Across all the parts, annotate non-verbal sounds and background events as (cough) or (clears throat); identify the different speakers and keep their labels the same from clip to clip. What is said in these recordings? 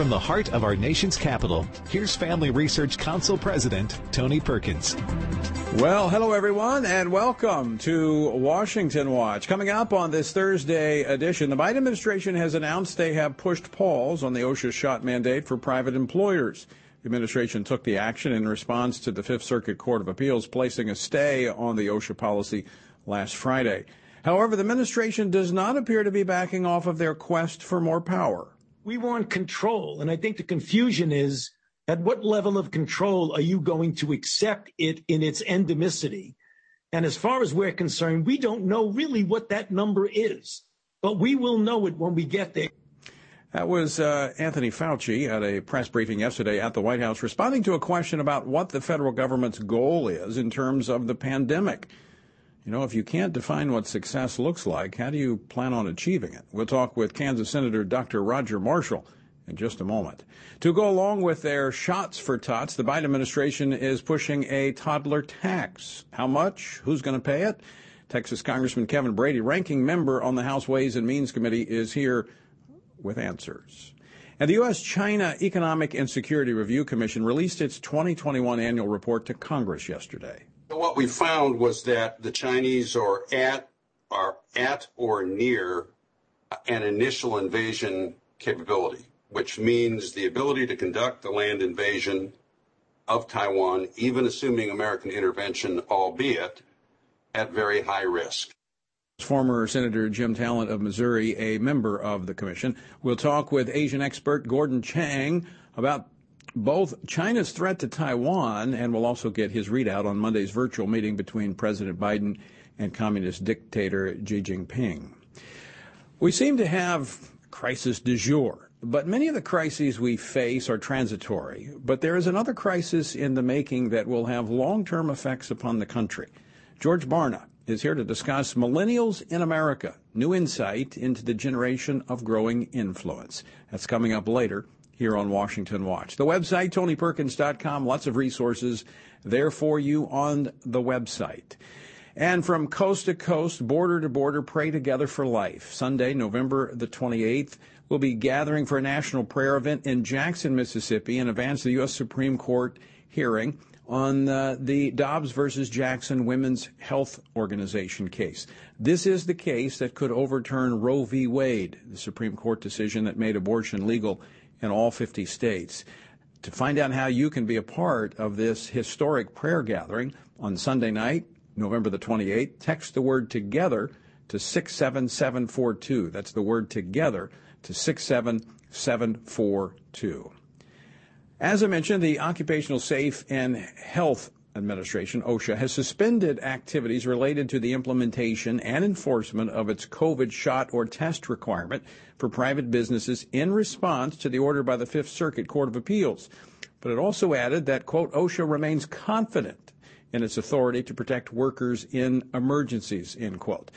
Speaker 1: From the heart of our nation's capital, here's Family Research Council President Tony Perkins.
Speaker 2: Well, hello everyone, and welcome to Washington Watch. Coming up on this Thursday edition, the Biden administration has announced they have pushed pause on the OSHA shot mandate for private employers. The administration took the action in response to the Fifth Circuit Court of Appeals placing a stay on the OSHA policy last Friday. However, the administration does not appear to be backing off of their quest for more power.
Speaker 3: We want control. And I think the confusion is at what level of control are you going to accept it in its endemicity? And as far as we're concerned, we don't know really what that number is, but we will know it when we get there.
Speaker 2: That was uh, Anthony Fauci at a press briefing yesterday at the White House, responding to a question about what the federal government's goal is in terms of the pandemic. You know, if you can't define what success looks like, how do you plan on achieving it? We'll talk with Kansas Senator Dr. Roger Marshall in just a moment. To go along with their shots for tots, the Biden administration is pushing a toddler tax. How much? Who's going to pay it? Texas Congressman Kevin Brady, ranking member on the House Ways and Means Committee, is here with answers. And the U.S. China Economic and Security Review Commission released its 2021 annual report to Congress yesterday.
Speaker 4: What we found was that the Chinese are at are at or near an initial invasion capability, which means the ability to conduct the land invasion of Taiwan, even assuming American intervention, albeit at very high risk.
Speaker 2: Former Senator Jim Talent of Missouri, a member of the commission, will talk with Asian expert Gordon Chang about both China's threat to Taiwan and we'll also get his readout on Monday's virtual meeting between President Biden and communist dictator Xi Jinping. We seem to have crisis du jour, but many of the crises we face are transitory. But there is another crisis in the making that will have long term effects upon the country. George Barna is here to discuss Millennials in America New Insight into the Generation of Growing Influence. That's coming up later here on Washington Watch. The website, tonyperkins.com, lots of resources there for you on the website. And from coast to coast, border to border, pray together for life. Sunday, November the 28th, we'll be gathering for a national prayer event in Jackson, Mississippi in advance of the U.S. Supreme Court hearing on uh, the Dobbs versus Jackson Women's Health Organization case. This is the case that could overturn Roe v. Wade, the Supreme Court decision that made abortion legal in all 50 states. To find out how you can be a part of this historic prayer gathering on Sunday night, November the 28th, text the word together to 67742. That's the word together to 67742. As I mentioned, the Occupational Safe and Health Administration, OSHA, has suspended activities related to the implementation and enforcement of its COVID shot or test requirement for private businesses in response to the order by the Fifth Circuit Court of Appeals. But it also added that, quote, OSHA remains confident in its authority to protect workers in emergencies, end quote.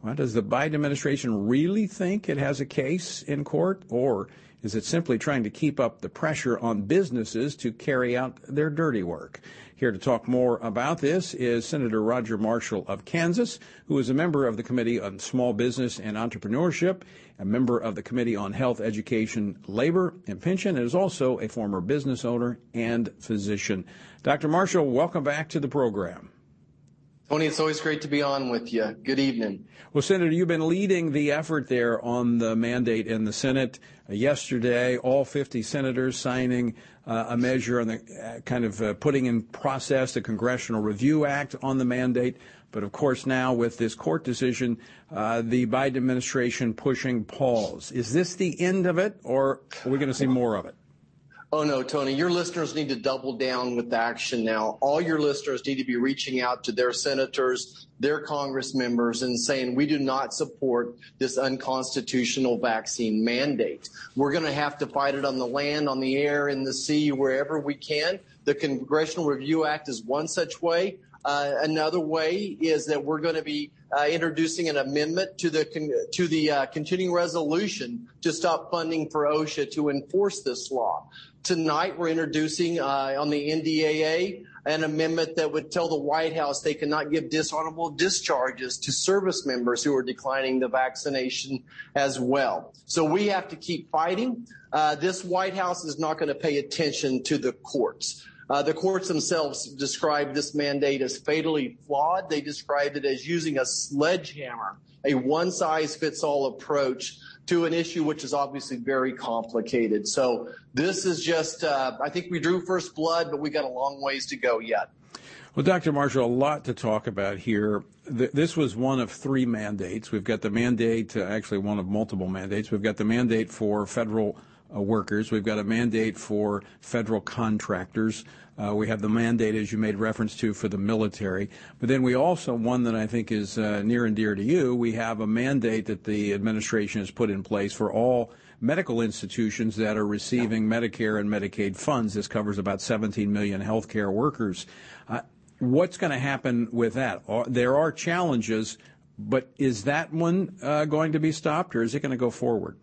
Speaker 2: Well, does the Biden administration really think it has a case in court, or is it simply trying to keep up the pressure on businesses to carry out their dirty work? Here to talk more about this is Senator Roger Marshall of Kansas, who is a member of the Committee on Small Business and Entrepreneurship, a member of the Committee on Health, Education, Labor, and Pension, and is also a former business owner and physician. Dr. Marshall, welcome back to the program.
Speaker 5: Tony, it's always great to be on with you. Good evening.
Speaker 2: Well, Senator, you've been leading the effort there on the mandate in the Senate. Uh, yesterday, all 50 senators signing uh, a measure on the uh, kind of uh, putting in process the Congressional Review Act on the mandate. But of course, now with this court decision, uh, the Biden administration pushing pause. Is this the end of it, or are we going to see more of it?
Speaker 5: Oh no, Tony, your listeners need to double down with action now. All your listeners need to be reaching out to their senators, their Congress members and saying we do not support this unconstitutional vaccine mandate. We're going to have to fight it on the land, on the air, in the sea, wherever we can. The Congressional Review Act is one such way. Uh, another way is that we're going to be uh, introducing an amendment to the con- to the uh, continuing resolution to stop funding for OSHA to enforce this law. Tonight, we're introducing uh, on the NDAA an amendment that would tell the White House they cannot give dishonorable discharges to service members who are declining the vaccination as well. So we have to keep fighting. Uh, this White House is not going to pay attention to the courts. Uh, the courts themselves described this mandate as fatally flawed. They described it as using a sledgehammer, a one size fits all approach to an issue which is obviously very complicated. So this is just, uh, I think we drew first blood, but we got a long ways to go yet.
Speaker 2: Well, Dr. Marshall, a lot to talk about here. This was one of three mandates. We've got the mandate, uh, actually one of multiple mandates. We've got the mandate for federal workers. We've got a mandate for federal contractors. Uh, we have the mandate, as you made reference to, for the military. But then we also, one that I think is uh, near and dear to you, we have a mandate that the administration has put in place for all medical institutions that are receiving Medicare and Medicaid funds. This covers about 17 million healthcare workers. Uh, what's going to happen with that? Uh, there are challenges, but is that one uh, going to be stopped or is it going to go forward?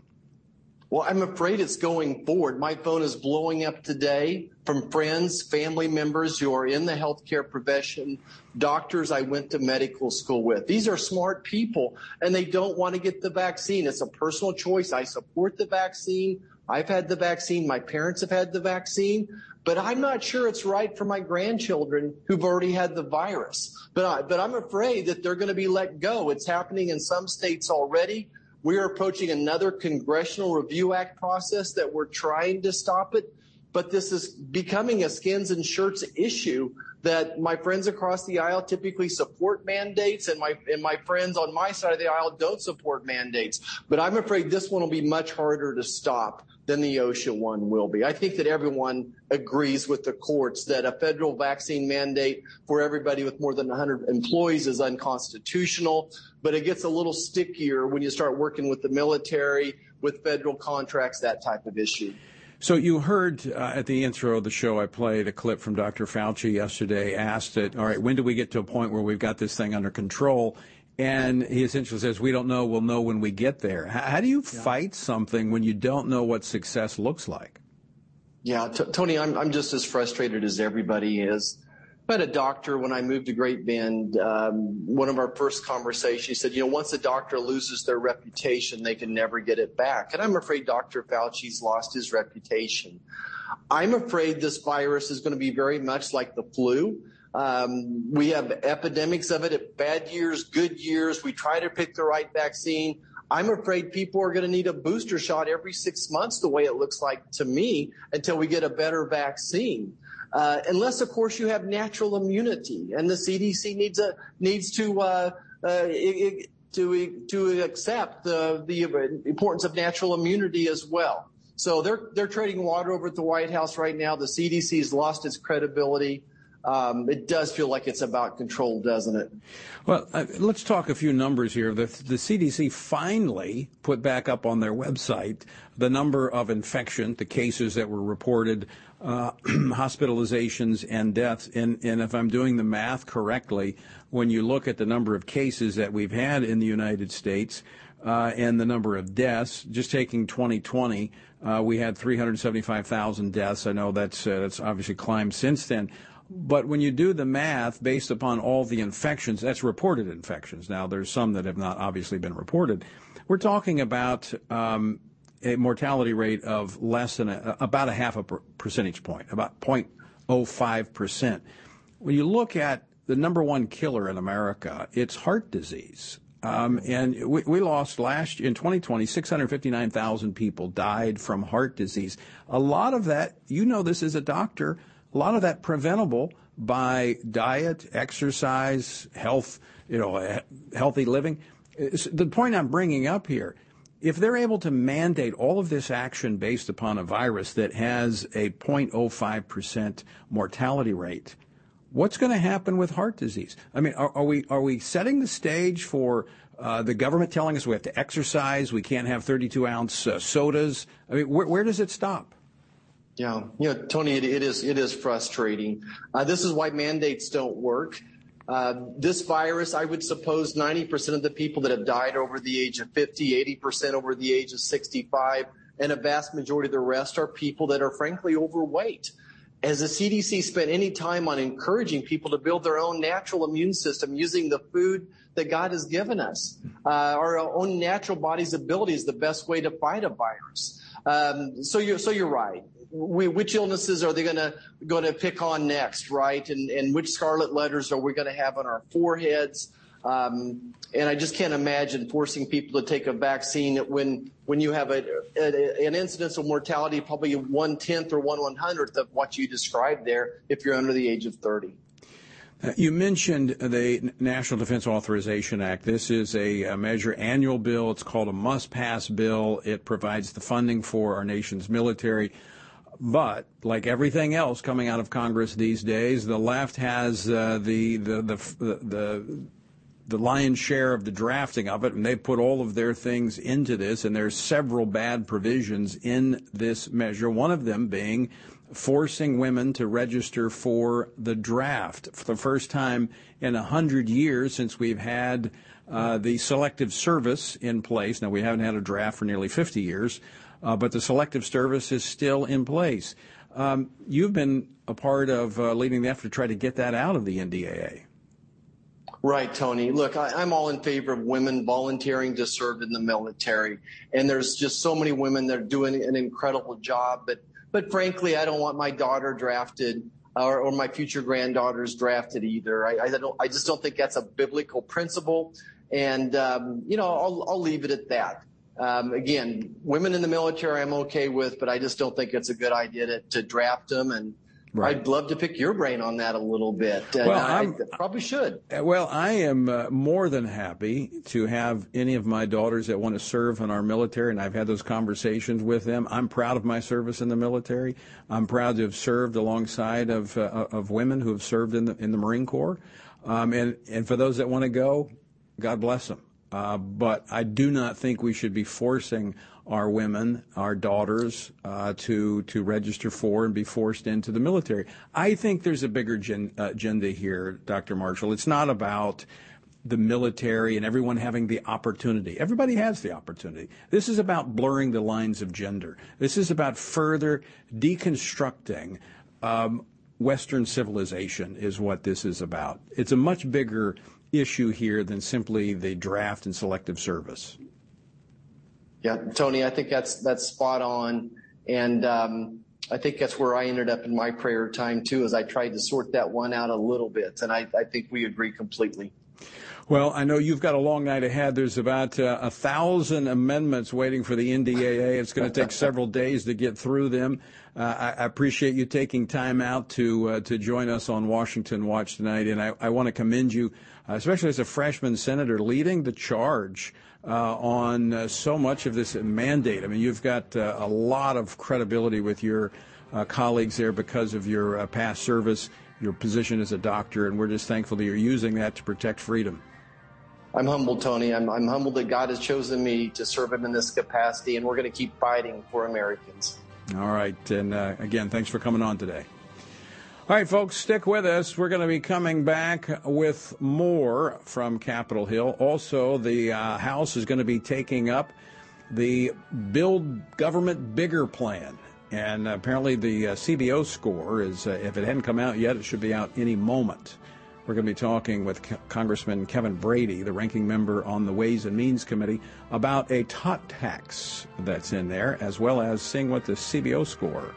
Speaker 5: Well, I'm afraid it's going forward. My phone is blowing up today from friends, family members who are in the healthcare profession, doctors I went to medical school with. These are smart people and they don't want to get the vaccine. It's a personal choice. I support the vaccine. I've had the vaccine. My parents have had the vaccine, but I'm not sure it's right for my grandchildren who've already had the virus. But, I, but I'm afraid that they're going to be let go. It's happening in some states already. We are approaching another Congressional Review Act process that we're trying to stop it. But this is becoming a skins and shirts issue that my friends across the aisle typically support mandates and my and my friends on my side of the aisle don't support mandates. But I'm afraid this one will be much harder to stop than the OSHA one will be. I think that everyone agrees with the courts that a federal vaccine mandate for everybody with more than 100 employees is unconstitutional, but it gets a little stickier when you start working with the military, with federal contracts, that type of issue.
Speaker 2: So you heard uh, at the intro of the show, I played a clip from Dr. Fauci yesterday, asked it, all right, when do we get to a point where we've got this thing under control? And he essentially says, "We don't know. We'll know when we get there." How, how do you yeah. fight something when you don't know what success looks like?
Speaker 5: Yeah, t- Tony, I'm I'm just as frustrated as everybody is. I had a doctor when I moved to Great Bend. Um, one of our first conversations, he said, "You know, once a doctor loses their reputation, they can never get it back." And I'm afraid Dr. Fauci's lost his reputation. I'm afraid this virus is going to be very much like the flu. Um, we have epidemics of it at bad years, good years. We try to pick the right vaccine. I'm afraid people are going to need a booster shot every six months, the way it looks like to me, until we get a better vaccine. Uh, unless, of course, you have natural immunity, and the CDC needs a needs to uh, uh, to to accept the the importance of natural immunity as well. So they're they're trading water over at the White House right now. The CDC has lost its credibility um, it does feel like it's about control, doesn't it?
Speaker 2: Well, uh, let's talk a few numbers here. The, the, CDC finally put back up on their website the number of infection, the cases that were reported, (clears throat) hospitalizations, and deaths. And, if I'm doing the math correctly, when you look at the number of cases that we've had in the United States, uh, and the number of deaths. Just taking 2020, uh, we had 375,000 deaths. I know that's uh, that's obviously climbed since then. But when you do the math based upon all the infections, that's reported infections. Now, there's some that have not obviously been reported. We're talking about um, a mortality rate of less than a, about a half a percentage point, about 0.05 percent. When you look at the number one killer in America, it's heart disease. Um, and we, we, lost last in 2020, 659,000 people died from heart disease. A lot of that, you know this as a doctor, a lot of that preventable by diet, exercise, health, you know, healthy living. The point I'm bringing up here, if they're able to mandate all of this action based upon a virus that has a 0.05% mortality rate, what's going to happen with heart disease? I mean, are, are we are we setting the stage for uh, the government telling us we have to exercise, we can't have 32 ounce uh, sodas? I mean, where, where does it stop?
Speaker 5: Yeah, you know, Tony, it, it is it is frustrating. Uh, this is why mandates don't work. Uh, this virus, I would suppose 90% of the people that have died over the age of 50, 80% over the age of 65, and a vast majority of the rest are people that are frankly overweight. has the CDC spent any time on encouraging people to build their own natural immune system using the food that God has given us? Uh, our own natural body's ability is the best way to fight a virus. Um, so you're so you're right. We, which illnesses are they going to going to pick on next, right? And and which scarlet letters are we going to have on our foreheads? Um, and I just can't imagine forcing people to take a vaccine when when you have a, a, an incidence of mortality probably one tenth or one one hundredth of what you described there if you're under the age of 30.
Speaker 2: Uh, you mentioned the National Defense Authorization Act. This is a, a, measure annual bill. It's called a must pass bill. It provides the funding for our nation's military. But like everything else coming out of Congress these days, the left has uh, the, the, the, the the lion's share of the drafting of it, and they put all of their things into this, and there's several bad provisions in this measure, one of them being forcing women to register for the draft for the first time in a hundred years since we've had uh, the selective service in place. Now we haven't had a draft for nearly 50 years, uh, but the selective service is still in place. Um, you've been a part of uh, leading the effort to try to get that out of the NDAA.
Speaker 5: Right, Tony. Look, I, am all in favor of women volunteering to serve in the military, and there's just so many women that are doing an incredible job. But, but frankly, I don't want my daughter drafted or, or my future granddaughters drafted either. I, I, don't. I just don't think that's a biblical principle, and um, you know, I'll, I'll leave it at that. Um, again, women in the military, I'm okay with, but I just don't think it's a good idea to, to draft them and Right. I'd love to pick your brain on that a little bit. well, I, probably should.
Speaker 2: Uh, well, I am uh, more than happy to have any of my daughters that want to serve in our military, and I've had those conversations with them. I'm proud of my service in the military. I'm proud to have served alongside of uh, of women who have served in the in the Marine Corps, um, and and for those that want to go, God bless them. Uh, but I do not think we should be forcing our women, our daughters, uh, to to register for and be forced into the military. I think there's a bigger gen- uh, agenda here, Dr. Marshall. It's not about the military and everyone having the opportunity. Everybody has the opportunity. This is about blurring the lines of gender. This is about further deconstructing um, Western civilization, is what this is about. It's a much bigger issue here than simply the draft and selective service.
Speaker 5: Yeah, Tony, I think that's that's spot on, and um, I think that's where I ended up in my prayer time too, as I tried to sort that one out a little bit, and I, I think we agree completely.
Speaker 2: Well, I know you've got a long night ahead. There's about uh, a thousand amendments waiting for the NDAA. It's going to take several days to get through them. Uh, I, appreciate you taking time out to uh, to join us on Washington Watch tonight, and I, want to commend you, uh, especially as a freshman senator, leading the charge on so much of this mandate. I mean, you've got a lot of credibility with your colleagues there because of your past service, your position as a doctor, and we're just thankful that you're using that to protect freedom.
Speaker 5: I'm humbled, Tony. I'm, I'm humbled that God has chosen me to serve Him in this capacity, and we're going to keep fighting for Americans.
Speaker 2: All right. And uh, again, thanks for coming on today. All right, folks, stick with us. We're going to be coming back with more from Capitol Hill. Also, the uh, House is going to be taking up the Build Government Bigger plan. And apparently, the uh, CBO score is, uh, if it hadn't come out yet, it should be out any moment. We're going to be talking with Congressman Kevin Brady, the ranking member on the Ways and Means Committee, about a tot tax that's in there, as well as seeing what the CBO score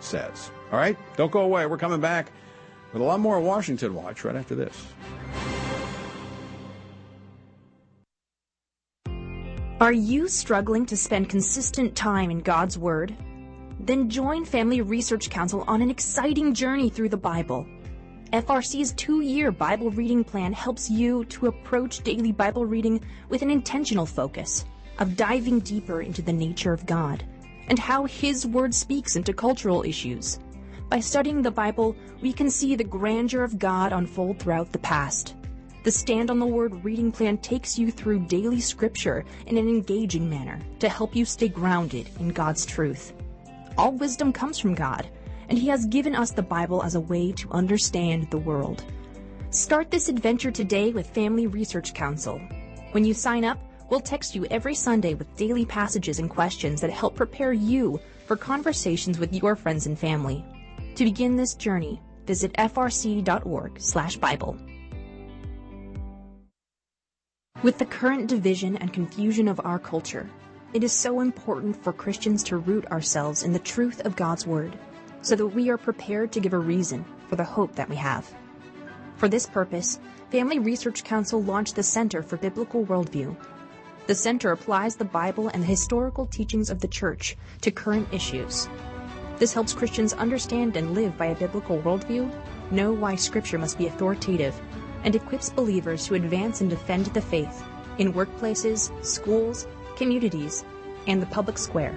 Speaker 2: says. All right? Don't go away. We're coming back with a lot more Washington Watch right after this.
Speaker 6: Are you struggling to spend consistent time in God's Word? Then join Family Research Council on an exciting journey through the Bible. FRC's two year Bible reading plan helps you to approach daily Bible reading with an intentional focus of diving deeper into the nature of God and how His Word speaks into cultural issues. By studying the Bible, we can see the grandeur of God unfold throughout the past. The Stand on the Word reading plan takes you through daily scripture in an engaging manner to help you stay grounded in God's truth. All wisdom comes from God, and He has given us the Bible as a way to understand the world. Start this adventure today with Family Research Council. When you sign up, we'll text you every Sunday with daily passages and questions that help prepare you for conversations with your friends and family. To begin this journey, visit frc.org/bible. With the current division and confusion of our culture, it is so important for Christians to root ourselves in the truth of God's Word so that we are prepared to give a reason for the hope that we have. For this purpose, Family Research Council launched the Center for Biblical Worldview. The center applies the Bible and the historical teachings of the Church to current issues. This helps Christians understand and live by a biblical worldview, know why Scripture must be authoritative, and equips believers to advance and defend the faith in workplaces, schools, communities, and the public square.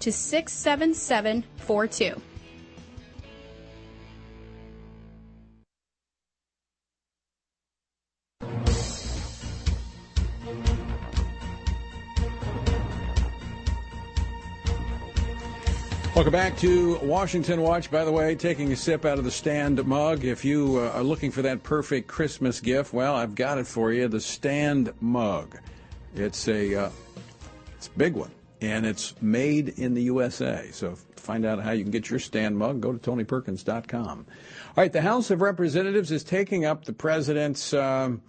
Speaker 7: to 67742.
Speaker 2: Welcome back to Washington Watch. By the way, taking a sip out of the stand mug. If you uh, are looking for that perfect Christmas gift, well, I've got it for you. The stand mug. It's a uh, it's a big one, and it's made in the USA. So find out how you can get your stand mug, go to tonyperkins.com. All right, the House of Representatives is taking up the president's. Um,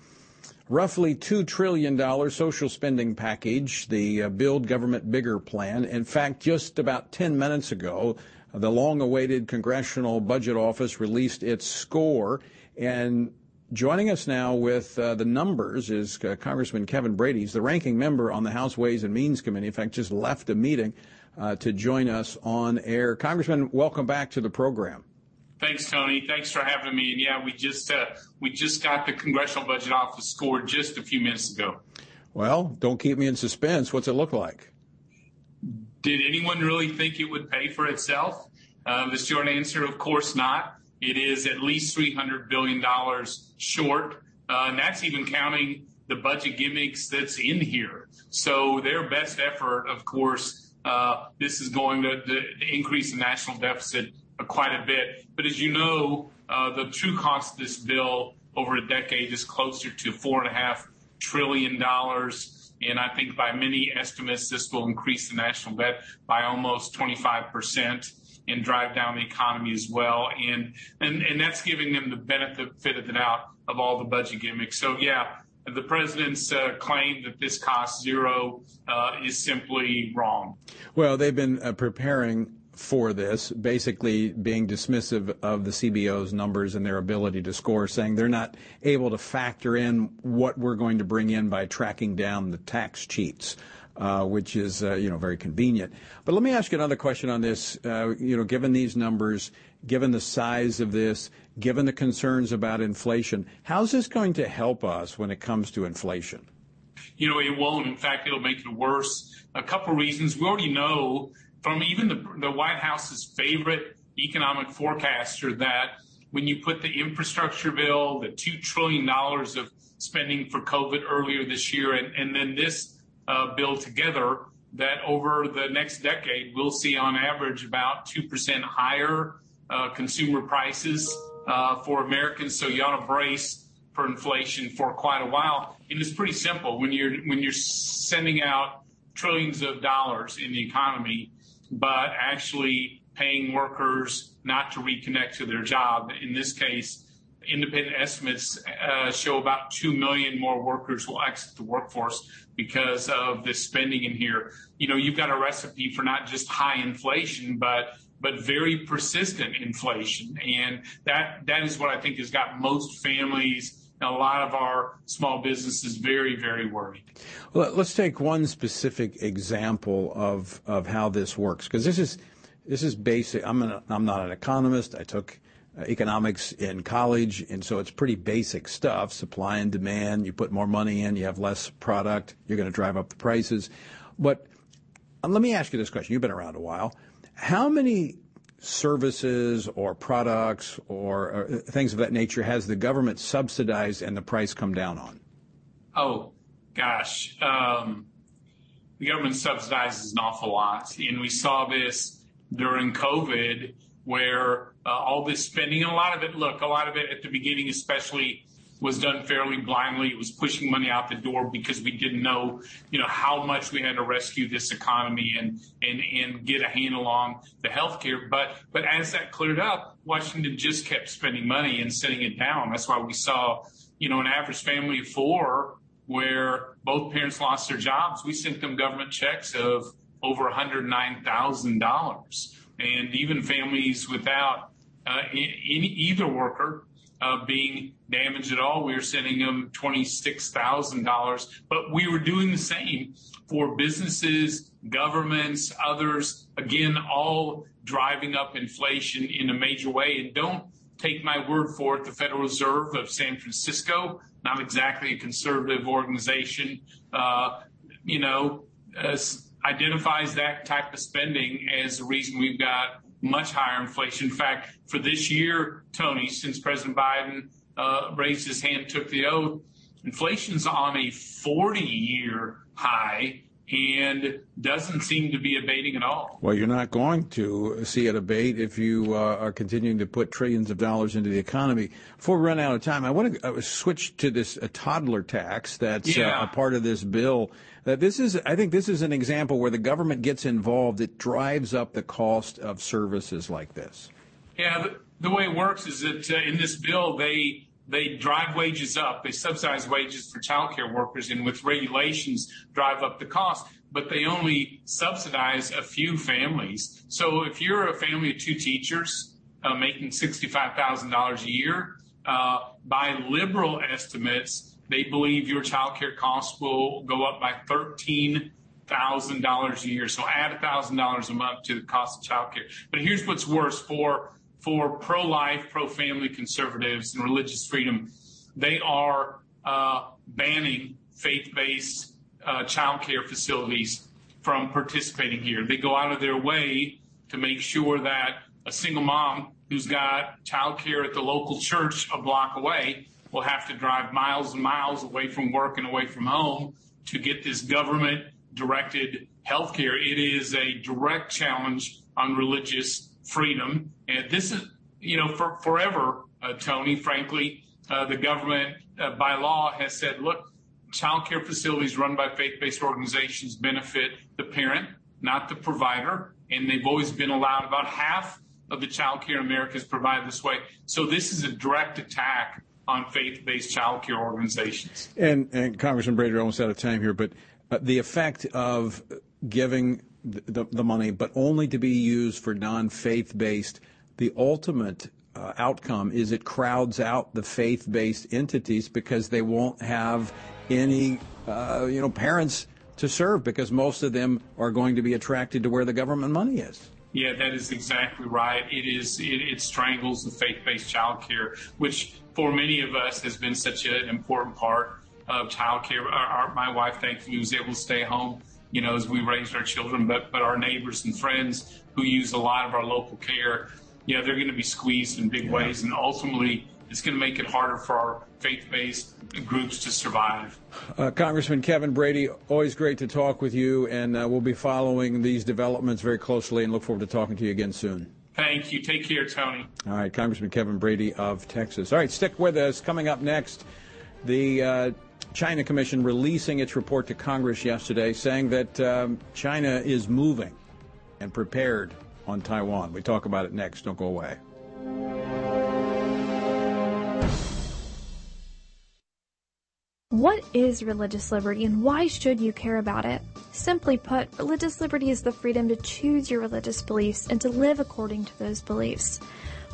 Speaker 2: roughly $2 trillion social spending package, the uh, Build Government Bigger plan. In fact, just about 10 minutes ago, the long awaited Congressional Budget Office released its score. And joining us now with uh, the numbers is uh, Congressman Kevin Brady. He's the ranking member on the House Ways and Means Committee. In fact, just left a meeting uh, to join us on air. Congressman, welcome back to the program.
Speaker 8: Thanks, Tony. Thanks for having me. And yeah, we just uh, we just got the Congressional Budget Office score just a few minutes ago.
Speaker 2: Well, don't keep me in suspense. What's it look like?
Speaker 8: Did anyone really think it would pay for itself? Uh, the short answer, of course not. It is at least $300 billion short. Uh, and that's even counting the budget gimmicks that's in here. So their best effort, of course, uh, this is going to, increase the national deficit quite a bit. But as you know, uh, the true cost of this bill over a decade is closer to four and a half trillion dollars. And I think by many estimates, this will increase the national debt by almost 25 percent and drive down the economy as well. And, and, and that's giving them the benefit of the doubt of all the budget gimmicks. So yeah, the president's uh, claim that this costs zero uh, is simply wrong.
Speaker 2: Well, they've been uh, preparing for this, basically being dismissive of the CBO's numbers and their ability to score, saying they're not able to factor in what we're going to bring in by tracking down the tax cheats. Uh, which is uh, you know very convenient. But let me ask you another question on this. Uh, you know, given these numbers, given the size of this, given the concerns about inflation, how's this going to help us when it comes to inflation?
Speaker 8: You know, it won't. In fact, it'll make it worse. A couple reasons. We already know from even the, the White House's favorite economic forecaster that when you put the infrastructure bill, the $2 trillion of spending for COVID earlier this year, and, and then this bill together, that over the next decade, we'll see on average about 2% higher uh, consumer prices uh, for Americans. So you ought to brace for inflation for quite a while. And it's pretty simple. When you're, sending out trillions of dollars in the economy, but actually paying workers not to reconnect to their job. In this case, independent estimates uh, show about 2 million more workers will exit the workforce because of this spending in here. You know, you've got a recipe for not just high inflation, but but very persistent inflation. And that that is what I think has got most families and a lot of our small businesses very, very worried.
Speaker 2: Let's take one specific example of of how this works because this is this is basic. I'm an, I'm not an economist. I took economics in college, and so it's pretty basic stuff. Supply and demand. You put more money in, you have less product. You're going to drive up the prices. But um, let me ask you this question. You've been around a while. How many services or products or, or things of that nature has the government subsidized and the price come down on?
Speaker 8: Oh, gosh. Um, the government subsidizes an awful lot. And we saw this during COVID where uh, all this spending, a lot of it, look, a lot of it at the beginning, especially was done fairly blindly. It was pushing money out the door because we didn't know, you know, how much we had to rescue this economy and and and get a handle on the healthcare. But but as that cleared up, Washington just kept spending money and sending it down. That's why we saw, you know, an average family of four where both parents lost their jobs. We sent them government checks of over $109,000. And even families without uh, either worker uh, being damaged at all. We were sending them $26,000, but we were doing the same for businesses, governments, others, again, all driving up inflation in a major way. And don't take my word for it. The Federal Reserve of San Francisco, not exactly a conservative organization, uh, you know, uh, identifies that type of spending as the reason we've got much higher inflation. In fact, for this year, Tony, since President Biden uh, raised his hand, took the oath, inflation's on a 40 year high and doesn't seem to be abating at all.
Speaker 2: Well, you're not going to see it abate if you uh, are continuing to put trillions of dollars into the economy. Before we run out of time, I want to uh, switch to this toddler tax that's yeah. uh, a part of this bill that this is, I think this is an example where the government gets involved. It drives up the cost of services like this.
Speaker 8: Yeah, the, the way it works is that uh, in this bill, they they drive wages up. They subsidize wages for childcare workers, and with regulations, drive up the cost. But they only subsidize a few families. So if you're a family of two teachers uh, making sixty-five thousand dollars a year, uh, by liberal estimates, they believe your child care costs will go up by $13,000 a year. So add $1,000 a month to the cost of child care. But here's what's worse for, for pro-life, pro-family conservatives and religious freedom. They are uh, banning faith-based uh, child care facilities from participating here. They go out of their way to make sure that a single mom who's got child care at the local church a block away will have to drive miles and miles away from work and away from home to get this government directed health care. It is a direct challenge on religious freedom. And this is, you know, for forever, uh, Tony, frankly, uh, the government uh, by law has said, look, child care facilities run by faith-based organizations benefit the parent, not the provider. And they've always been allowed about half of the child care in America is provided this way. So this is a direct attack on faith-based child care organizations.
Speaker 2: And, and Congressman Brady, we're almost out of time here, but uh, the effect of giving the, the, money, but only to be used for non-faith-based, the ultimate uh, outcome is it crowds out the faith-based entities because they won't have any, uh, you know, parents to serve because most of them are going to be attracted to where the government money is.
Speaker 8: Yeah, that is exactly right. It is. It, it strangles the faith-based child care, which for many of us has been such an important part of childcare. Our, our, my wife, thankfully, was able to stay home, you know, as we raised our children. But but our neighbors and friends who use a lot of our local care, yeah, they're going to be squeezed in big yeah. ways, and ultimately, it's going to make it harder for our faith-based groups to survive.
Speaker 2: Uh, Congressman Kevin Brady, always great to talk with you, and uh, we'll be following these developments very closely, and look forward to talking to you again soon.
Speaker 8: Thank you. Take care, Tony.
Speaker 2: All right, Congressman Kevin Brady of Texas. All right, stick with us. Coming up next, the uh, China Commission releasing its report to Congress yesterday saying that um, China is moving and prepared on Taiwan. We talk about it next. Don't go away.
Speaker 9: What is religious liberty and why should you care about it? Simply put, religious liberty is the freedom to choose your religious beliefs and to live according to those beliefs.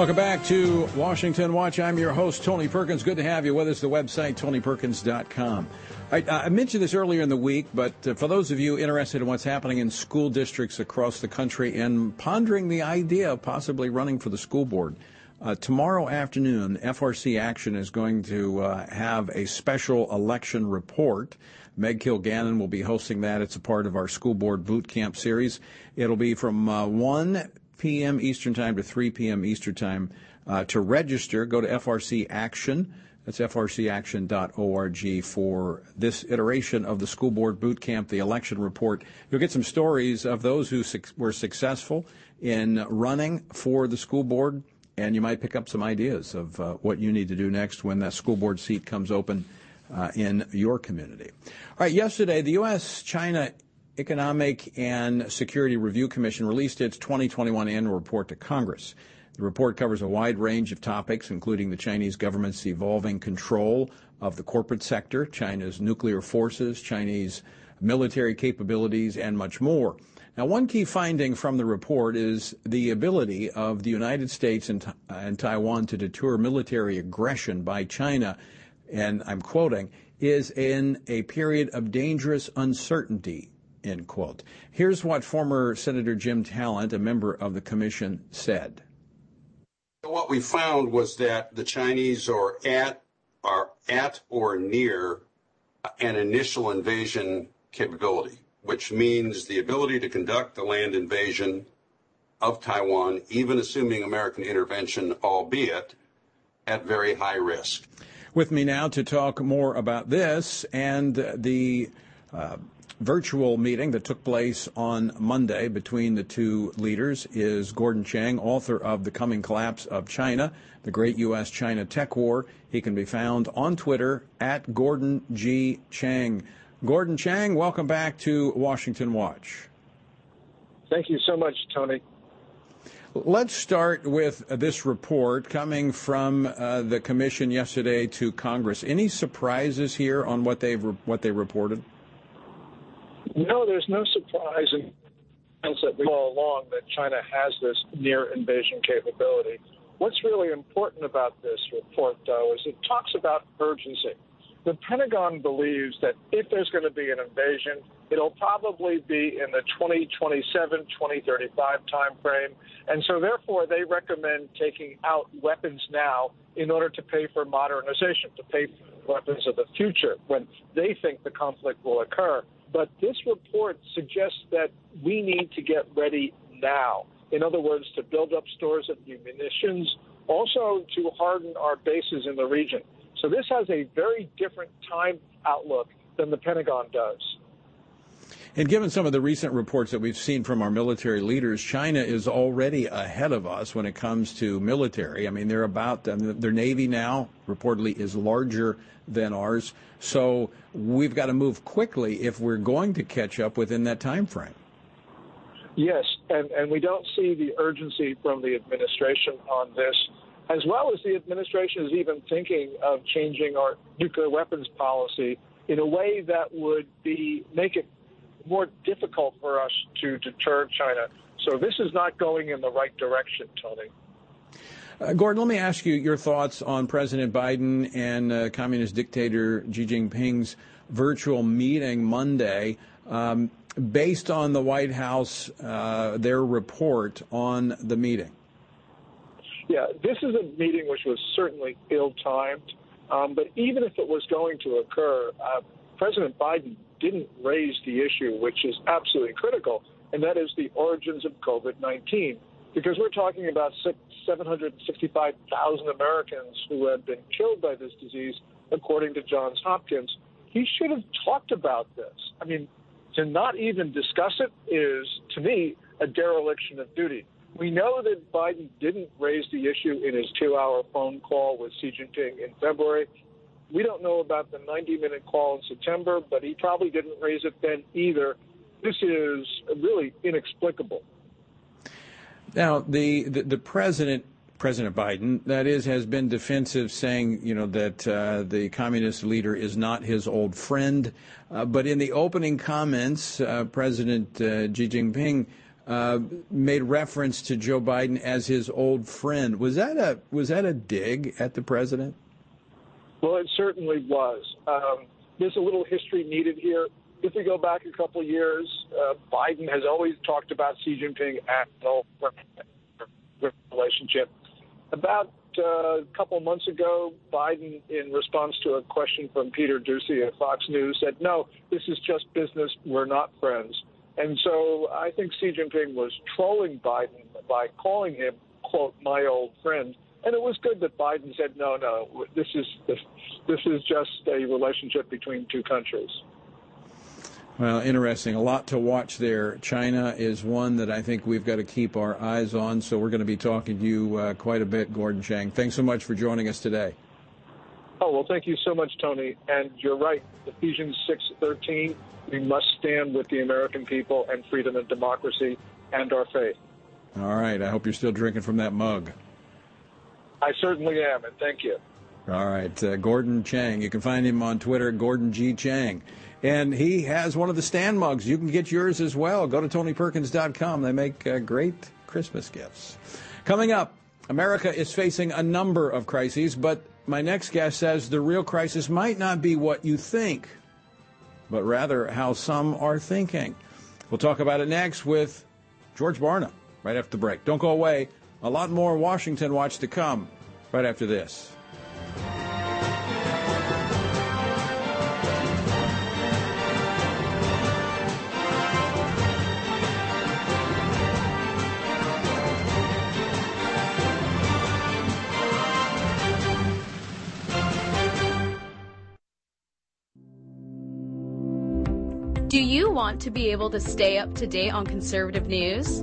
Speaker 2: Welcome back to Washington Watch. I'm your host, Tony Perkins. Good to have you with us. The website, tonyperkins.com. I, I mentioned this earlier in the week, but uh, for those of you interested in what's happening in school districts across the country and pondering the idea of possibly running for the school board, uh, tomorrow afternoon, FRC Action is going to uh, have a special election report. Meg Kilgannon will be hosting that. It's a part of our school board boot camp series. It'll be from uh, 1 p.m. Eastern Time to 3 p.m. Eastern Time. Uh, to register, go to FRC Action. That's frcaction.org for this iteration of the School Board Boot Camp, the election report. You'll get some stories of those who su- were successful in running for the school board, and you might pick up some ideas of uh, what you need to do next when that school board seat comes open uh, in your community. All right, yesterday, the U.S. China Economic and Security Review Commission released its 2021 annual report to Congress. The report covers a wide range of topics, including the Chinese government's evolving control of the corporate sector, China's nuclear forces, Chinese military capabilities, and much more. Now, one key finding from the report is the ability of the United States and, and Taiwan to deter military aggression by China, and I'm quoting, is in a period of dangerous uncertainty End quote. Here's what former Senator Jim Talent, a member of the commission, said.
Speaker 4: What we found was that the Chinese are at are at or near an initial invasion capability, which means the ability to conduct the land invasion of Taiwan, even assuming American intervention, albeit at very high risk.
Speaker 2: With me now to talk more about this and the uh, virtual meeting that took place on Monday between the two leaders is Gordon Chang, author of The Coming Collapse of China, the Great U.S. China Tech War. He can be found on Twitter at Gordon G. Chang. Gordon Chang, welcome back to Washington Watch.
Speaker 10: Thank you so much, Tony.
Speaker 2: Let's start with this report coming from uh, the commission yesterday to Congress. Any surprises here on what they've what they reported?
Speaker 10: No, there's no surprise in that we all along that China has this near invasion capability. What's really important about this report, though, is it talks about urgency. The Pentagon believes that if there's going to be an invasion, It'll probably be in the 2027, 2035 timeframe. And so, therefore, they recommend taking out weapons now in order to pay for modernization, to pay for weapons of the future when they think the conflict will occur. But this report suggests that we need to get ready now. In other words, to build up stores of munitions, also to harden our bases in the region. So this has a very different time outlook than the Pentagon does.
Speaker 2: And given some of the recent reports that we've seen from our military leaders, China is already ahead of us when it comes to military. I mean, they're about their navy now reportedly is larger than ours. So we've got to move quickly if we're going to catch up within that time frame.
Speaker 10: Yes, and, and we don't see the urgency from the administration on this, as well as the administration is even thinking of changing our nuclear weapons policy in a way that would be make it more difficult for us to deter China. So this is not going in the right direction, Tony.
Speaker 2: Uh, Gordon, let me ask you your thoughts on President Biden and uh, communist dictator Xi Jinping's virtual meeting Monday. Um, based on the White House, uh, their report on the meeting?
Speaker 10: Yeah, this is a meeting which was certainly ill timed. Um, but even if it was going to occur, uh, President Biden didn't raise the issue, which is absolutely critical, and that is the origins of COVID 19. Because we're talking about 765,000 Americans who have been killed by this disease, according to Johns Hopkins. He should have talked about this. I mean, to not even discuss it is, to me, a dereliction of duty. We know that Biden didn't raise the issue in his two hour phone call with Xi Jinping in February. We don't know about the 90 minute call in September, but he probably didn't raise it then either. This is really inexplicable.
Speaker 2: Now, the, the, the president President Biden, that is, has been defensive, saying you know that uh, the communist leader is not his old friend. Uh, but in the opening comments, uh, President uh, Xi Jinping uh, made reference to Joe Biden as his old friend. Was that a was that a dig at the president?
Speaker 10: Well, it certainly was. Um, there's a little history needed here. If we go back a couple of years, uh, Biden has always talked about Xi Jinping as an relationship. About uh, a couple months ago, Biden, in response to a question from Peter Doocy at Fox News, said, No, this is just business. We're not friends. And so I think Xi Jinping was trolling Biden by calling him, quote, my old friend. And it was good that Biden said, no, no, this is this, this is just a relationship between two countries.
Speaker 2: Well, interesting. A lot to watch there. China is one that I think we've got to keep our eyes on. So we're going to be talking to you uh, quite a bit, Gordon Chang. Thanks so much for joining us today.
Speaker 10: Oh well, thank you so much, Tony. And you're right. Ephesians six thirteen. We must stand with the American people and freedom and democracy and our faith.
Speaker 2: All right. I hope you're still drinking from that mug.
Speaker 10: I certainly am, and thank you.
Speaker 2: All right, uh, Gordon Chang. You can find him on Twitter, Gordon G. Chang. And he has one of the stand mugs. You can get yours as well. Go to TonyPerkins.com. They make uh, great Christmas gifts. Coming up, America is facing a number of crises, but my next guest says the real crisis might not be what you think, but rather how some are thinking. We'll talk about it next with George Barna right after the break. Don't go away. A lot more Washington Watch to come right after this.
Speaker 11: Do you want to be able to stay up to date on conservative news?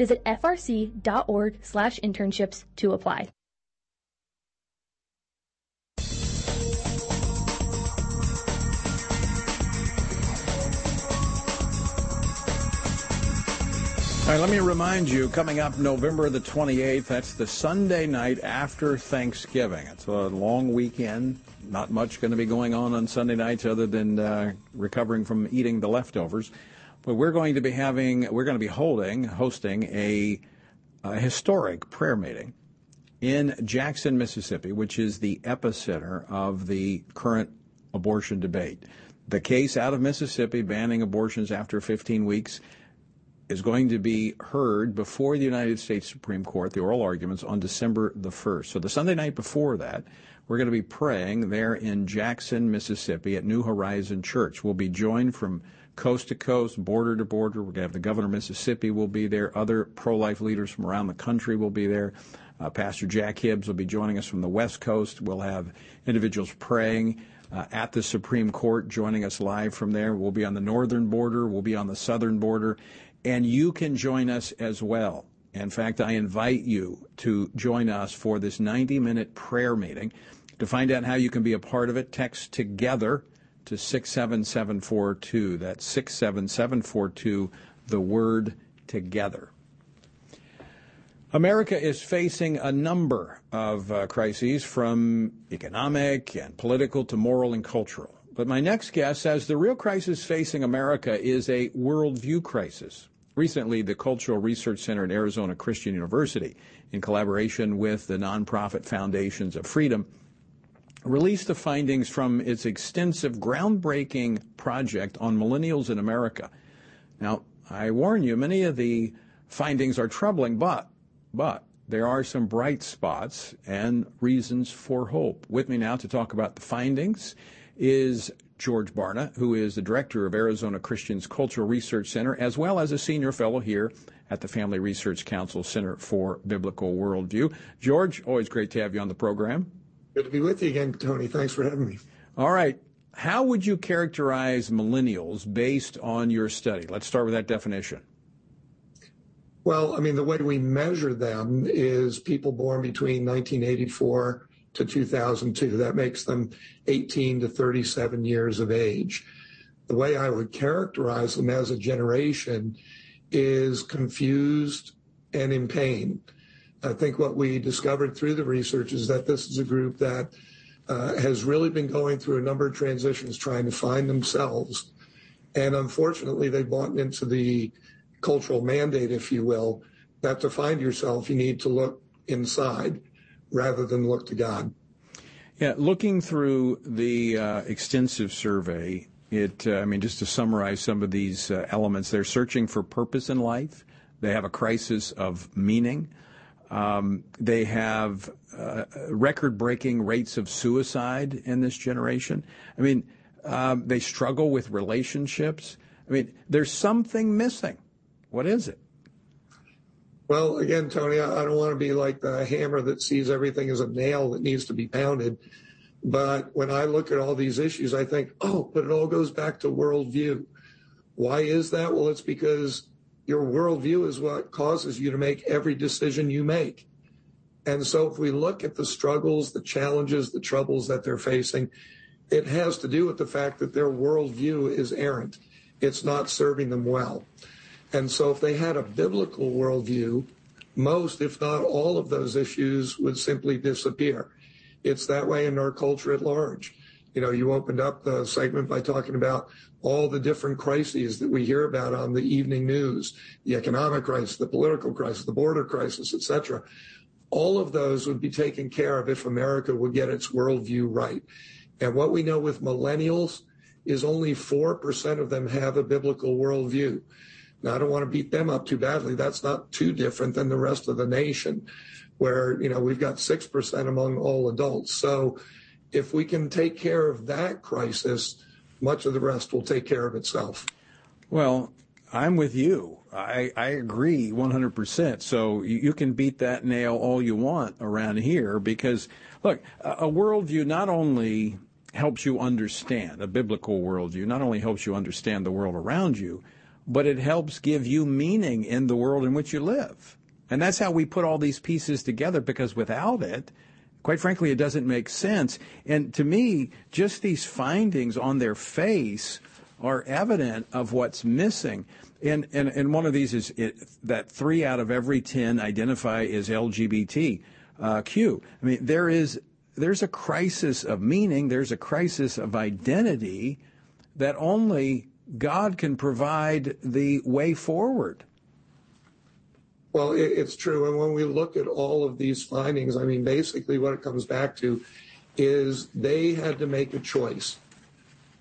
Speaker 12: Visit frc.org slash internships to apply.
Speaker 2: All right, let me remind you, coming up November the 28th, that's the Sunday night after Thanksgiving. It's a long weekend. Not much going to be going on on Sunday nights other than uh, recovering from eating the leftovers. But we're going to be having, we're going to be holding, hosting a, a historic prayer meeting in Jackson, Mississippi, which is the epicenter of the current abortion debate. The case out of Mississippi banning abortions after 15 weeks is going to be heard before the United States Supreme Court, the oral arguments, on December the 1st. So the Sunday night before that, we're going to be praying there in Jackson, Mississippi at New Horizon Church. We'll be joined from coast to coast, border to border. We're going to have the governor of Mississippi will be there. Other pro-life leaders from around the country will be there. Uh, Pastor Jack Hibbs will be joining us from the West Coast. We'll have individuals praying uh, at the Supreme Court, joining us live from there. We'll be on the northern border. We'll be on the southern border. And you can join us as well. In fact, I invite you to join us for this 90 minute prayer meeting. To find out how you can be a part of it, text together to 67742. That's 67742, the word together. America is facing a number of uh, crises from economic and political to moral and cultural. But my next guest says the real crisis facing America is a worldview crisis. Recently, the Cultural Research Center at Arizona Christian University, in collaboration with the nonprofit Foundations of Freedom, released the findings from its extensive, groundbreaking project on millennials in America. Now, I warn you, many of the findings are troubling, but, but there are some bright spots and reasons for hope. With me now to talk about the findings is George Barna, who is the director of Arizona Christians Cultural Research Center, as well as a senior fellow here at the Family Research Council Center for Biblical Worldview. George, always great to have you on the program.
Speaker 13: Good to be with you again, Tony. Thanks for having me.
Speaker 2: All right. How would you characterize millennials based on your study? Let's start with that definition.
Speaker 13: Well, I mean, the way we measure them is people born between 1984 to 2002. That makes them 18 to 37 years of age. The way I would characterize them as a generation is confused and in pain. I think what we discovered through the research is that this is a group that uh, has really been going through a number of transitions trying to find themselves. And unfortunately, they've bought into the cultural mandate, if you will, that to find yourself, you need to look inside rather than look to God.
Speaker 2: Yeah, looking through the uh, extensive survey, uh, I mean, just to summarize some of these elements, they're searching for purpose in life. They have a crisis of meaning. Um, they have uh, record-breaking rates of suicide in this generation. I mean, um, they struggle with relationships. I mean, there's something missing. What is it?
Speaker 13: Well, again, Tony, I don't want to be like the hammer that sees everything as a nail that needs to be pounded. But when I look at all these issues, I think, oh, but it all goes back to worldview. Why is that? Well, it's because your worldview is what causes you to make every decision you make. And so if we look at the struggles, the challenges, the troubles that they're facing, it has to do with the fact that their worldview is errant. It's not serving them well. And so if they had a biblical worldview, most, if not all of those issues would simply disappear. It's that way in our culture at large. You know, you opened up the segment by talking about all the different crises that we hear about on the evening news, the economic crisis, the political crisis, the border crisis, et cetera. All of those would be taken care of if America would get its worldview right. And what we know with millennials is only 4% of them have a biblical worldview. Now, I don't want to beat them up too badly. That's not too different than the rest of the nation, where, you know, we've got 6% among all adults. So if we can take care of that crisis, much of the rest will take care of itself.
Speaker 2: Well, I'm with you. I, I agree 100%. So you, you, can beat that nail all you want around here because, look, a, a worldview not only helps you understand, a biblical worldview not only helps you understand the world around you, but it helps give you meaning in the world in which you live. And that's how we put all these pieces together because without it, Quite frankly, it doesn't make sense. And to me, just these findings on their face are evident of what's missing. And, and, and one of these is it, that three out of every 10 identify as LGBTQ. Uh, I mean, there is, there's a crisis of meaning, there's a crisis of identity that only God can provide the way forward.
Speaker 13: Well, it's true. And when we look at all of these findings, I mean, basically what it comes back to is they had to make a choice.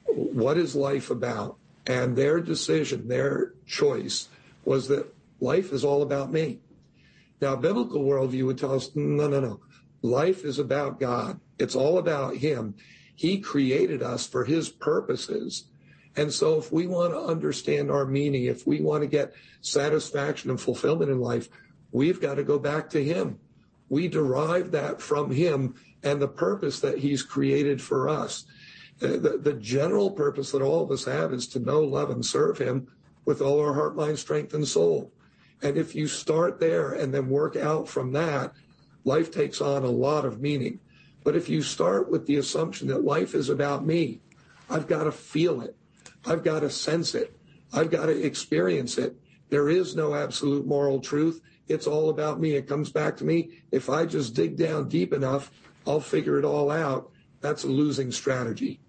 Speaker 13: What is life about? And their decision, their choice was that life is all about me. Now, biblical worldview would tell us, no, no, no. Life is about God. It's all about Him. He created us for His purposes. And so if we want to understand our meaning, if we want to get satisfaction and fulfillment in life, we've got to go back to him. We derive that from him and the purpose that he's created for us. Uh, the, the general purpose that all of us have is to know, love, and serve him with all our heart, mind, strength, and soul. And if you start there and then work out from that, life takes on a lot of meaning. But if you start with the assumption that life is about me, I've got to feel it. I've got to sense it. I've got to experience it. There is no absolute moral truth. It's all about me. It comes back to me. If I just dig down deep enough, I'll figure it all out. That's a losing strategy.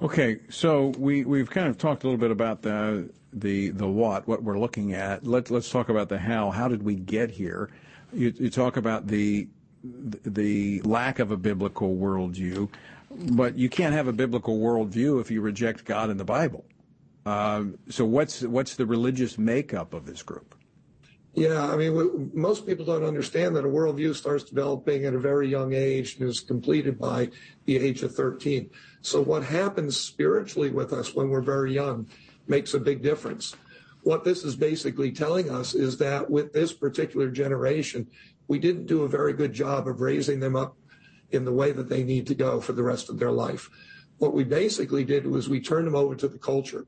Speaker 2: Okay, so we we've kind of talked a little bit about the the the what, what we're looking at. Let let's talk about the how. How did we get here? You, you talk about the the lack of a biblical worldview. But you can't have a biblical worldview if you reject God and the Bible. Um, so what's what's the religious makeup of this group?
Speaker 13: Yeah, I mean, most people don't understand that a worldview starts developing at a very young age and is completed by the age of 13. So what happens spiritually with us when we're very young makes a big difference. What this is basically telling us is that with this particular generation, we didn't do a very good job of raising them up in the way that they need to go for the rest of their life. What we basically did was we turned them over to the culture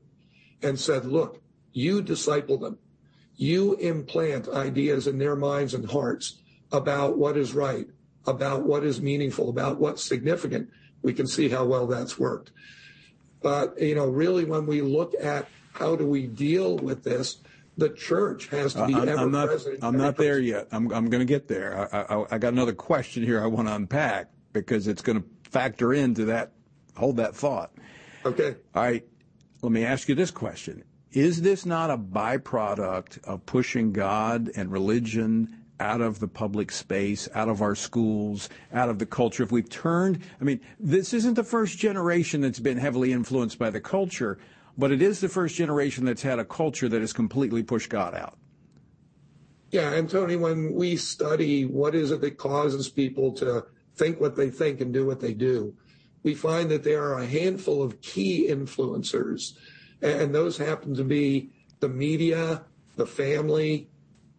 Speaker 13: and said, look, you disciple them. You implant ideas in their minds and hearts about what is right, about what is meaningful, about what's significant. We can see how well that's worked. But, you know, really when we look at how do we deal with this, the church has to be
Speaker 2: I'm,
Speaker 13: ever
Speaker 2: I'm not,
Speaker 13: present.
Speaker 2: I'm not there yet. I'm, I'm going to get there. I, I, I got another question here I want to unpack because it's going to factor into that. Hold that thought.
Speaker 13: Okay.
Speaker 2: All right. Let me ask you this question. Is this not a byproduct of pushing God and religion out of the public space, out of our schools, out of the culture? If we've turned, I mean, this isn't the first generation that's been heavily influenced by the culture, but it is the first generation that's had a culture that has completely pushed God out.
Speaker 13: Yeah, and Tony, when we study what is it that causes people to think what they think and do what they do, we find that there are a handful of key influencers, and those happen to be the media, the family,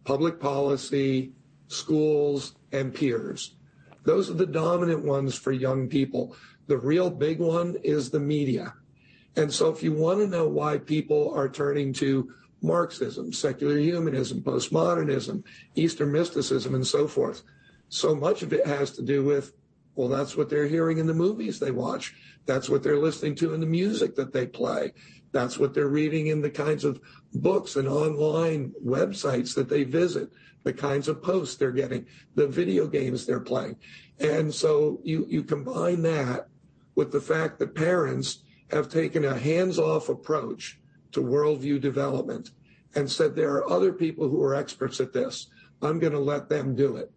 Speaker 13: public policy, schools, and peers. Those are the dominant ones for young people. The real big one is the media. And so if you want to know why people are turning to Marxism, secular humanism, postmodernism, Eastern mysticism, and so forth, so much of it has to do with, well, that's what they're hearing in the movies they watch. That's what they're listening to in the music that they play. That's what they're reading in the kinds of books and online websites that they visit, the kinds of posts they're getting, the video games they're playing. And so you, you combine that with the fact that parents have taken a hands off approach to worldview development and said there are other people who are experts at this. I'm going to let them do it.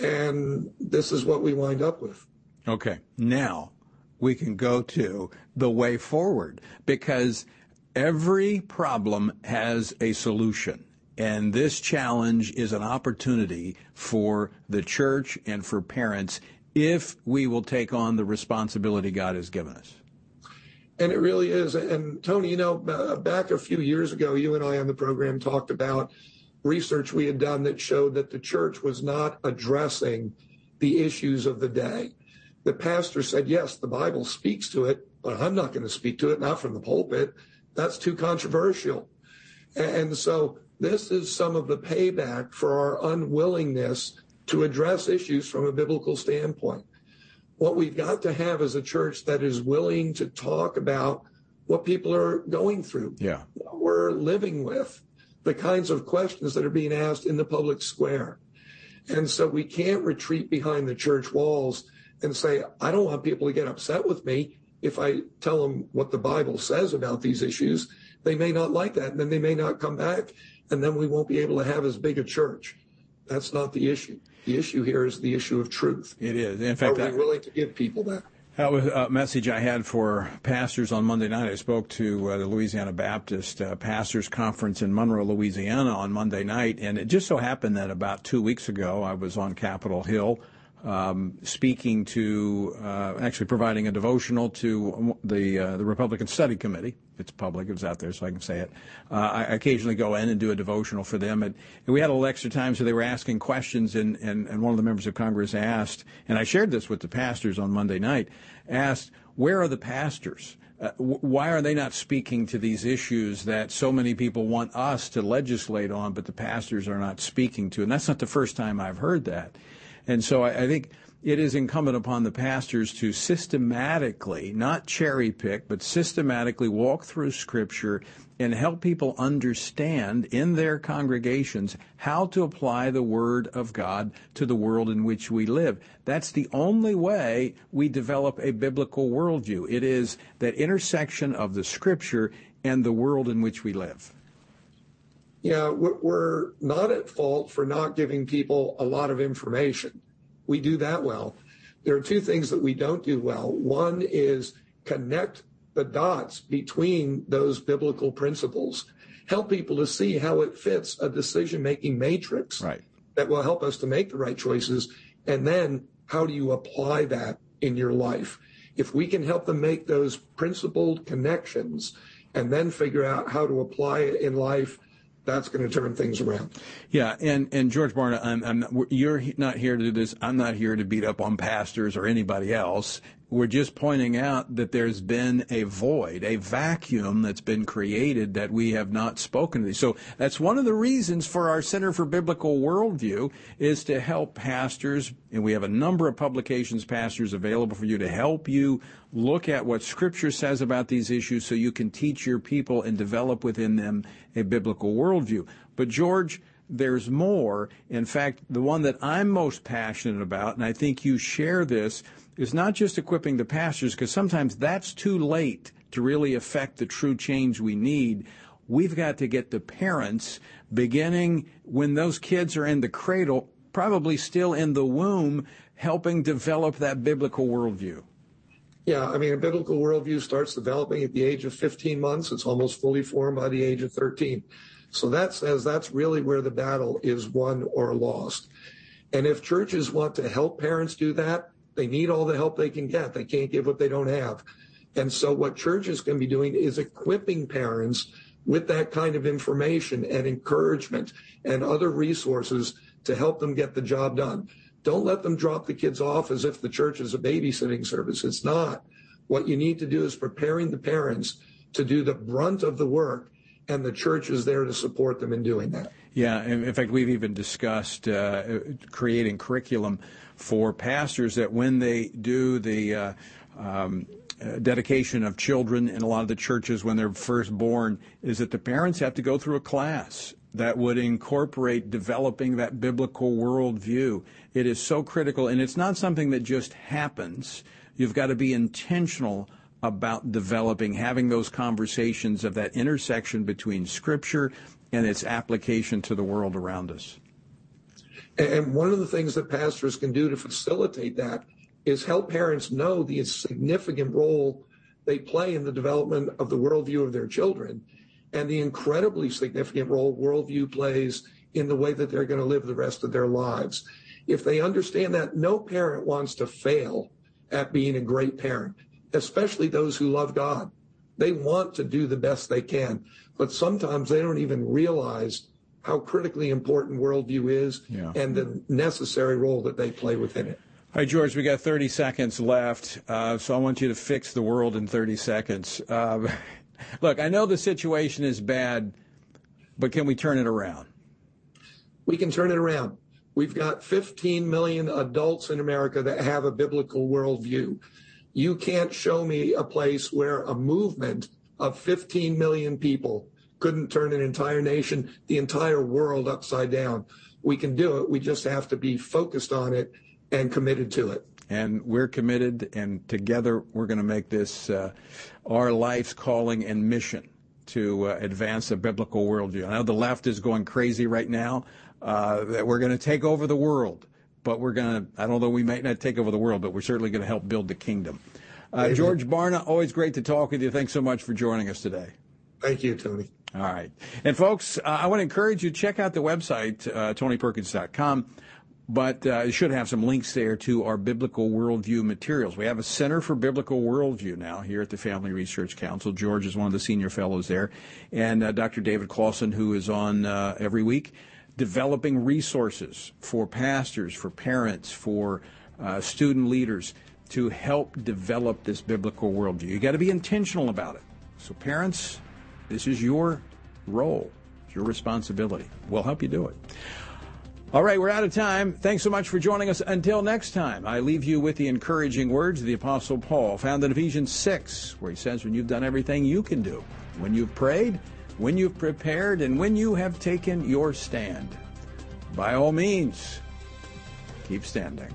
Speaker 13: And this is what we wind up with.
Speaker 2: Okay. Now we can go to the way forward because every problem has a solution. And this challenge is an opportunity for the church and for parents if we will take on the responsibility God has given us.
Speaker 13: And it really is. And Tony, you know, back a few years ago, you and I on the program talked about research we had done that showed that the church was not addressing the issues of the day. The pastor said, yes, the Bible speaks to it, but I'm not going to speak to it, not from the pulpit. That's too controversial. And so this is some of the payback for our unwillingness to address issues from a biblical standpoint what we've got to have is a church that is willing to talk about what people are going through,
Speaker 2: yeah.
Speaker 13: what we're living with, the kinds of questions that are being asked in the public square. And so we can't retreat behind the church walls and say, I don't want people to get upset with me if I tell them what the Bible says about these issues. They may not like that, and then they may not come back, and then we won't be able to have as big a church. That's not the issue. The issue here is the issue of truth.
Speaker 2: It is. In fact,
Speaker 13: are we willing to give people that?
Speaker 2: That was a message I had for pastors on Monday night. I spoke to uh, the Louisiana Baptist uh, Pastors Conference in Monroe, Louisiana on Monday night, and it just so happened that about two weeks ago I was on Capitol Hill um, speaking to, uh, actually providing a devotional to the uh, the Republican Study Committee. It's public; it's out there, so I can say it. Uh, I occasionally go in and do a devotional for them, and, and, we had a little extra time, so they were asking questions, and, and, and one of the members of Congress asked, and I shared this with the pastors on Monday night, asked, "Where are the pastors?" Uh, why are they not speaking to these issues that so many people want us to legislate on, but the pastors are not speaking to? And that's not the first time I've heard that. And so I, I think it is incumbent upon the pastors to systematically, not cherry pick, but systematically walk through Scripture and help people understand in their congregations how to apply the Word of God to the world in which we live. That's the only way we develop a biblical worldview. It is that intersection of the Scripture and the world in which we live
Speaker 13: we're not at fault for not giving people a lot of information. We do that well. There are two things that we don't do well. One is connect the dots between those biblical principles, help people to see how it fits a decision making matrix
Speaker 2: right.
Speaker 13: that will help us to make the right choices. And then how do you apply that in your life? If we can help them make those principled connections and then figure out how to apply it in life, that's going to turn things around.
Speaker 2: Yeah, and and George Barna, I'm, I'm, you're not here to do this. I'm not here to beat up on pastors or anybody else. We're just pointing out that there's been a void, a vacuum that's been created that we have not spoken to. So that's one of the reasons for our Center for Biblical Worldview is to help pastors, and we have a number of publications, pastors, available for you to help you look at what Scripture says about these issues so you can teach your people and develop within them a biblical worldview. But George, there's more. In fact, the one that I'm most passionate about, and I think you share this, is not just equipping the pastors, because sometimes that's too late to really affect the true change we need. We've got to get the parents beginning when those kids are in the cradle, probably still in the womb, helping develop that biblical worldview.
Speaker 13: Yeah, I mean, a biblical worldview starts developing at the age of 15 months. It's almost fully formed by the age of 13. So that says that's really where the battle is won or lost. And if churches want to help parents do that, they need all the help they can get. They can't give what they don't have. And so what churches can be doing is equipping parents with that kind of information and encouragement and other resources to help them get the job done. Don't let them drop the kids off as if the church is a babysitting service. It's not. What you need to do is preparing the parents to do the brunt of the work, and the church is there to support them in doing that.
Speaker 2: Yeah, in fact, we've even discussed uh, creating curriculum for pastors that when they do the uh, um, uh, dedication of children in a lot of the churches when they're first born, is that the parents have to go through a class that would incorporate developing that biblical worldview. It is so critical, and it's not something that just happens. You've got to be intentional about developing, having those conversations of that intersection between Scripture and its application to the world around us.
Speaker 13: And one of the things that pastors can do to facilitate that is help parents know the significant role they play in the development of the worldview of their children and the incredibly significant role worldview plays in the way that they're going to live the rest of their lives. If they understand that, no parent wants to fail at being a great parent, especially those who love God. They want to do the best they can, but sometimes they don't even realize how critically important worldview is yeah. and the necessary role that they play within it.
Speaker 2: All right, George, we got 30 seconds left, uh, so I want you to fix the world in 30 seconds. Uh, (laughs) Look, I know the situation is bad, but can we turn it around?
Speaker 13: We can turn it around. We've got 15 million adults in America that have a biblical worldview. You can't show me a place where a movement of 15 million people couldn't turn an entire nation, the entire world upside down. We can do it. We just have to be focused on it and committed to it
Speaker 2: and we're committed, and together we're going to make this uh, our life's calling and mission to uh, advance a biblical worldview. I know the left is going crazy right now uh, that we're going to take over the world, but we're going to, I don't know, we might not take over the world, but we're certainly going to help build the kingdom. Uh, George Barna, always great to talk with you. Thanks so much for joining us today.
Speaker 13: Thank you, Tony.
Speaker 2: All right. And folks, uh, I want to encourage you, to check out the website, uh, tonyperkins.com but uh, it should have some links there to our biblical worldview materials. We have a Center for Biblical Worldview now here at the Family Research Council. George is one of the senior fellows there, and uh, Dr. David Closson, who is on uh, every week, developing resources for pastors, for parents, for uh, student leaders to help develop this biblical worldview. You got to be intentional about it. So, parents, this is your role, it's your responsibility. We'll help you do it. All right, we're out of time. Thanks so much for joining us. Until next time, I leave you with the encouraging words of the Apostle Paul, found in Ephesians 6, where he says, When you've done everything you can do, when you've prayed, when you've prepared, and when you have taken your stand, by all means, keep standing.